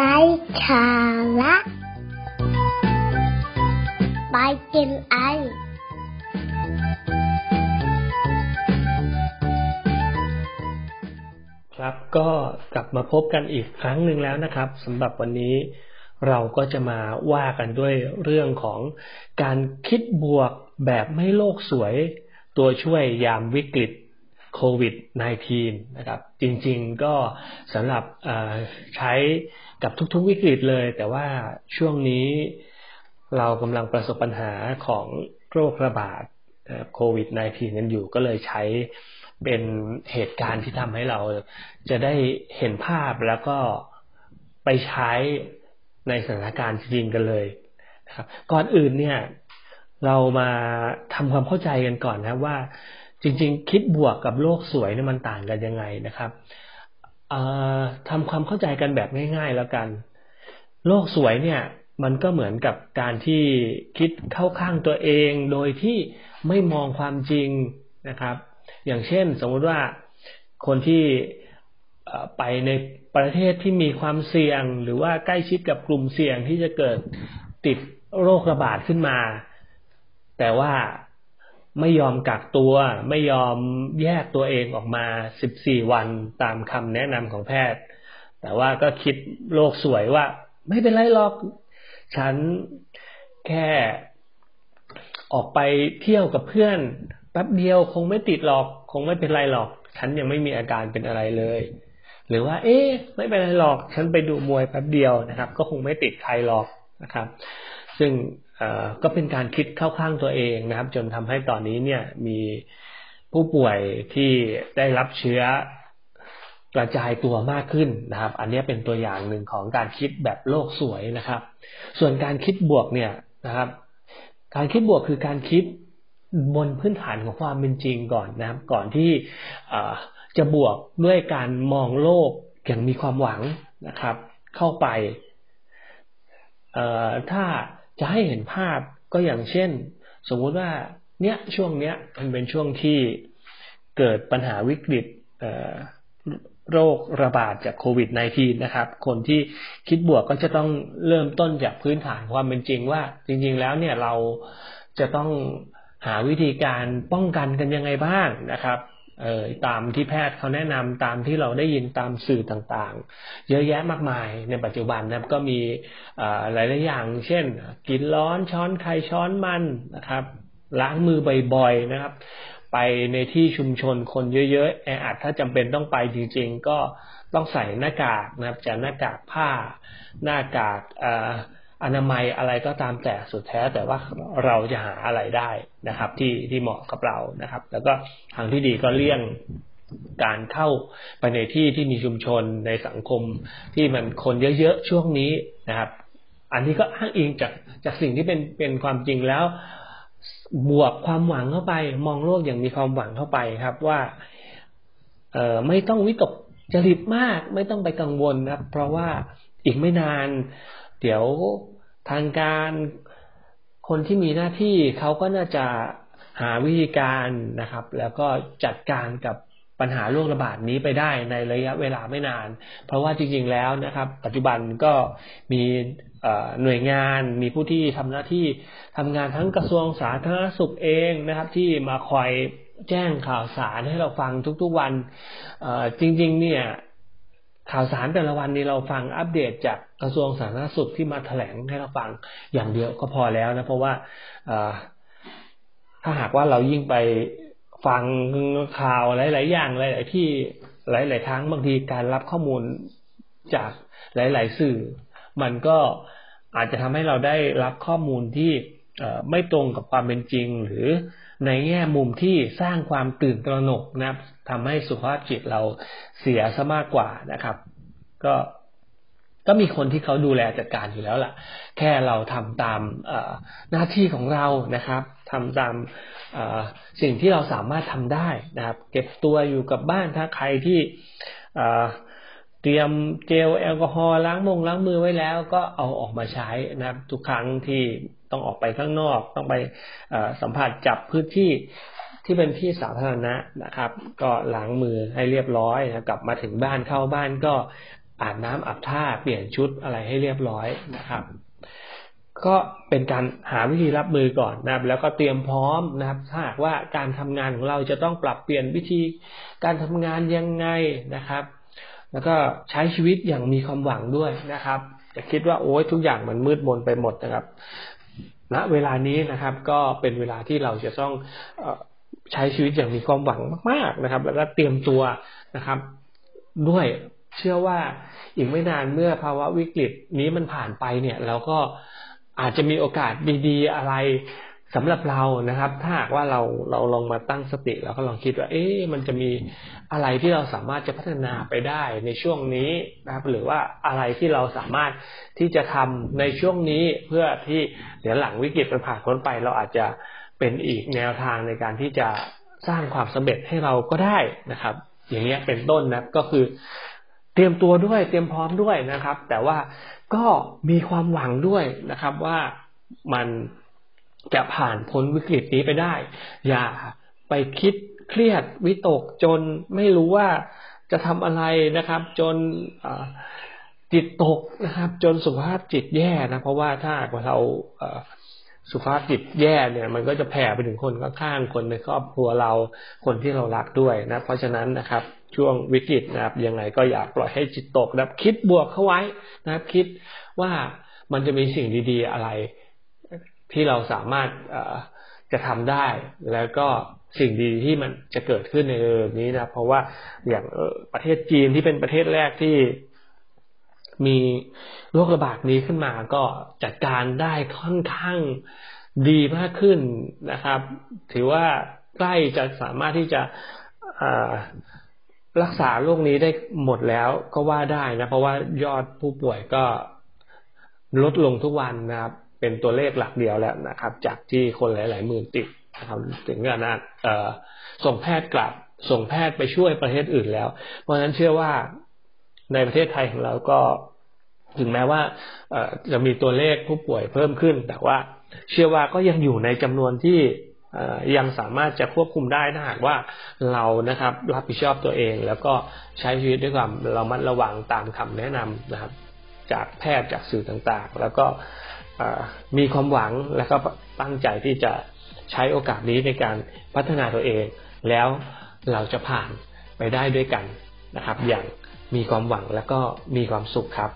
ไร้สาระไปกินไอครับก็กลับมาพบกันอีกครั้งหนึ่งแล้วนะครับสำหรับวันนี้เราก็จะมาว่ากันด้วยเรื่องของการคิดบวกแบบไม่โลกสวย ตัวช่วยยามวิกฤต โควิด -19 นะครับ จริงๆก็สำหรับใช้กับทุกๆวิกฤตเลย แต่ว่าช่วงนี้เรากำลังประสบปัญหาของโรคระบาดโควิด -19 กันอยู่ก็เลยใช้เป็นเหตุการณ์ที่ทำให้เราจะได้เห็นภาพแล้วก็ไปใช้ในสถานการณ์จริงกันเลยครับก่อนอื่นเนี่ยเรามาทำความเข้าใจกันก่อนนะว่า จริงๆ คิดบวกกับโลกสวยเนี่ยมันต่างกันยังไงนะครับทำความเข้าใจกันแบบง่ายๆแล้วกัน โลกสวยเนี่ยมันก็เหมือนกับการที่คิดเข้าข้างตัวเอง โดยที่ไม่มองความจริงนะครับ อย่างเช่นสมมติว่าคนที่ไปในประเทศที่มีความเสี่ยง หรือว่าใกล้ชิดกับกลุ่มเสี่ยงที่จะเกิดติดโรคระบาดขึ้นมา แต่ว่า ไม่ยอมกักตัว ไม่ยอมแยกตัวเองออกมา 14 วันตามคำแนะนำของแพทย์ แต่ว่าก็คิดโลกสวยว่า ไม่เป็นไรหรอก ฉันแค่ออกไปเที่ยวกับเพื่อนแป๊บเดียวคงไม่ติดหรอก คงไม่เป็นไรหรอก ฉันยังไม่มีอาการเป็นอะไรเลย หรือว่า เอ๊ะ ไม่เป็นไรหรอก ฉันไปดูมวยแป๊บเดียวนะครับ ก็คงไม่ติดใครหรอกนะครับ ซึ่ง ก็เป็นการคิดเข้าข้างตัวเองนะครับ จนทำให้ตอนนี้เนี่ยมีผู้ป่วยที่ได้รับเชื้อกระจายตัวมากขึ้นนะครับ อันนี้เป็นตัวอย่างหนึ่งของการคิดแบบโลกสวยนะครับ ส่วนการคิดบวกเนี่ยนะครับ การคิดบวกคือการคิดบนพื้นฐานของความเป็นจริงก่อนนะครับ ก่อนที่จะบวกด้วยการมองโลกอย่างมีความหวังนะครับ เข้าไปถ้า จะให้เห็นภาพก็อย่างเช่น สมมุติว่าเนี้ยช่วงเนี้ยมันเป็นช่วงที่เกิดปัญหาวิกฤตโรคระบาดจากโควิด -19 นะครับ คนที่คิดบวกก็จะต้องเริ่มต้นจากพื้นฐานความเป็นจริงว่า จริง ๆ แล้วเนี่ยเราจะต้องหาวิธีการป้องกันกันยังไงบ้างนะครับ ตามที่แพทย์เขาแนะนำตามที่เราได้ยินตามสื่อต่างๆ เยอะแยะมากมายในปัจจุบันนะครับก็มีหลายๆอย่าง เช่น กินร้อนช้อนไข่ช้อนมันนะครับ ล้างมือบ่อยๆนะครับ ไปในที่ชุมชนคนเยอะๆแออัดถ้าจำเป็นต้องไปจริงๆ ก็ต้องใส่หน้ากากนะครับจะหน้ากากผ้าหน้ากากอ อนามัยอะไรก็ตามแต่สุดแท้แต่ว่าเราจะหาอะไรได้นะครับ ที่ที่เหมาะกับเรานะครับ แล้วก็ทางที่ดีก็เลี่ยงการเข้าไปในที่ที่มีชุมชนในสังคมที่มันคนเยอะๆช่วงนี้นะครับ อันนี้ก็อ้างอิงจากจากสิ่งที่เป็นเป็นความจริงแล้ว บวกความหวังเข้าไป มองโลกอย่างมีความหวังเข้าไปครับว่าเออไม่ต้องวิตกจริตมาก ไม่ต้องไปกังวลนะครับ เพราะว่าอีกไม่นาน เดี๋ยวทางการคนที่มีหน้าที่เขาก็น่าจะหาวิธีการนะครับ แล้วก็จัดการกับปัญหาโรคระบาดนี้ไปได้ในระยะเวลาไม่นาน เพราะว่าจริง ๆ แล้วนะครับ ปัจจุบันก็มีหน่วยงานมีผู้ที่ทำหน้าที่ทำงานทั้งกระทรวงสาธารณสุขเองนะครับ ที่มาคอยแจ้งข่าวสารให้เราฟังทุกๆวันจริง ๆ เนี่ย ข่าวสารแต่ละวันนี้เราฟังอัปเดตจากกระทรวงสาธารณสุขที่มาแถลงให้เราฟังอย่างเดียวก็พอแล้วนะเพราะว่าถ้าหากว่าเรายิ่งไปฟังข่าวหลาย ๆ อย่างหลาย ๆ ที่หลายๆครั้งบางทีการรับข้อมูลจากหลาย ๆ สื่อ มันก็อาจจะทำให้เราได้รับข้อมูลที่ไม่ตรงกับความเป็นจริงหรือ ในแง่มุมที่สร้างความตื่นตระหนกนะครับทำให้สุขภาพจิตเราเสียซะมากกว่านะครับ ก็ก็มีคนที่เขาดูแลจัดการอยู่แล้วล่ะ แค่เราทำตามหน้าที่ของเรานะครับทำตามสิ่งที่เราสามารถทำได้นะครับ เก็บตัวอยู่กับบ้านถ้าใครที่เตรียมเจลแอลกอฮอล์ล้างมงล้างมือไว้แล้ว ก็เอาออกมาใช้นะครับ ทุกครั้งที่ ต้องออกไปข้างนอก ต้องไปสัมผัสจับพื้นที่ที่เป็นที่สาธารณะนะครับ ก็ล้างมือให้เรียบร้อยนะกลับมาถึงบ้านเข้าบ้านก็อาบน้ำอาบท่าเปลี่ยนชุดอะไรให้เรียบร้อยนะครับ ก็เป็นการหาวิธีรับมือก่อนนะครับ แล้วก็เตรียมพร้อมนะครับ ถ้าหากว่าการทำงานของเราจะต้องปรับเปลี่ยนวิธีการทำงานยังไงนะครับ แล้วก็ใช้ชีวิตอย่างมีความหวังด้วยนะครับจะคิดว่าโอ้ยทุกอย่างมันมืดมนไปหมดนะครับ ณเวลานี้นะครับ ก็เป็นเวลาที่เราจะต้องใช้ชีวิตอย่างมีความหวังมาก ๆนะครับ แล้วก็เตรียมตัวนะครับ ด้วยเชื่อว่าอีกไม่นานเมื่อภาวะวิกฤตนี้มันผ่านไปเนี่ย เราก็อาจจะมีโอกาสดี ๆ อะไร สำหรับเรานะครับ ถ้าหากว่าเราเราลองมาตั้งสติแล้วก็ลองคิดว่า เอ๊ะมันจะมีอะไรที่เราสามารถจะพัฒนาไปได้ในช่วงนี้นะครับ หรือว่าอะไรที่เราสามารถที่จะทำในช่วงนี้เพื่อที่เดี๋ยวหลังวิกฤตมันผ่านพ้นไป เราอาจจะเป็นอีกแนวทางในการที่จะสร้างความสำเร็จให้เราก็ได้นะครับ อย่างนี้เป็นต้นนะก็คือ เตรียมตัวด้วยเตรียมพร้อมด้วยนะครับ แต่ว่าก็มีความหวังด้วยนะครับว่ามัน จะผ่านพ้นวิกฤตนี้ไปได้ อย่าไปคิดเครียดวิตกจนไม่รู้ว่าจะทำอะไรนะครับ จนจิตตกนะครับ จนสุขภาพจิตแย่นะ เพราะว่าถ้าเราสุขภาพจิตแย่เนี่ย มันก็จะแผ่ไปถึงคนข้างๆคนในครอบครัวเราคนที่เรารักด้วยนะ เพราะฉะนั้นนะครับ ช่วงวิกฤตนะครับ ยังไงก็อย่าปล่อยให้จิตตกนะครับ คิดบวกเข้าไว้นะครับ คิดว่ามันจะมีสิ่งดี ๆ อะไร ที่เราสามารถจะทำได้ แล้วก็สิ่งดีที่มันจะเกิดขึ้นในเรื่องนี้นะเพราะว่าอย่างประเทศจีนที่เป็นประเทศแรกที่มีโรคระบาดนี้ขึ้นมาก็จัดการได้ค่อนข้างดีมากขึ้นนะครับ ถือว่าใกล้จะสามารถที่จะรักษาโรคนี้ได้หมดแล้วก็ว่าได้นะ เพราะว่ายอดผู้ป่วยก็ลดลงทุกวันนะครับ เป็นตัวเลขหลักเดียวแล้วนะครับ จากที่คนหลาย ๆ หมื่นติดนะครับถึงขนาดส่งแพทย์กลับส่งแพทย์ไปช่วยประเทศอื่นแล้ว เพราะฉะนั้นเชื่อว่าในประเทศไทยของเราก็ถึงแม้ว่าจะมีตัวเลขผู้ป่วยเพิ่มขึ้น แต่ว่าเชื่อว่าก็ยังอยู่ในจำนวนที่ยังสามารถจะควบคุมได้ถ้าหากว่าเรานะครับรับผิดชอบตัวเอง แล้วก็ใช้ชีวิตด้วยความรามัดระวังตามคำแนะนำนะครับ จากแพทย์จากสื่อต่างๆ แล้วก็ มีความหวังและก็ตั้งใจที่จะใช้โอกาสนี้ในการพัฒนาตัวเอง แล้วเราจะผ่านไปได้ด้วยกันนะครับ อย่างมีความหวังและก็มีความสุขครับ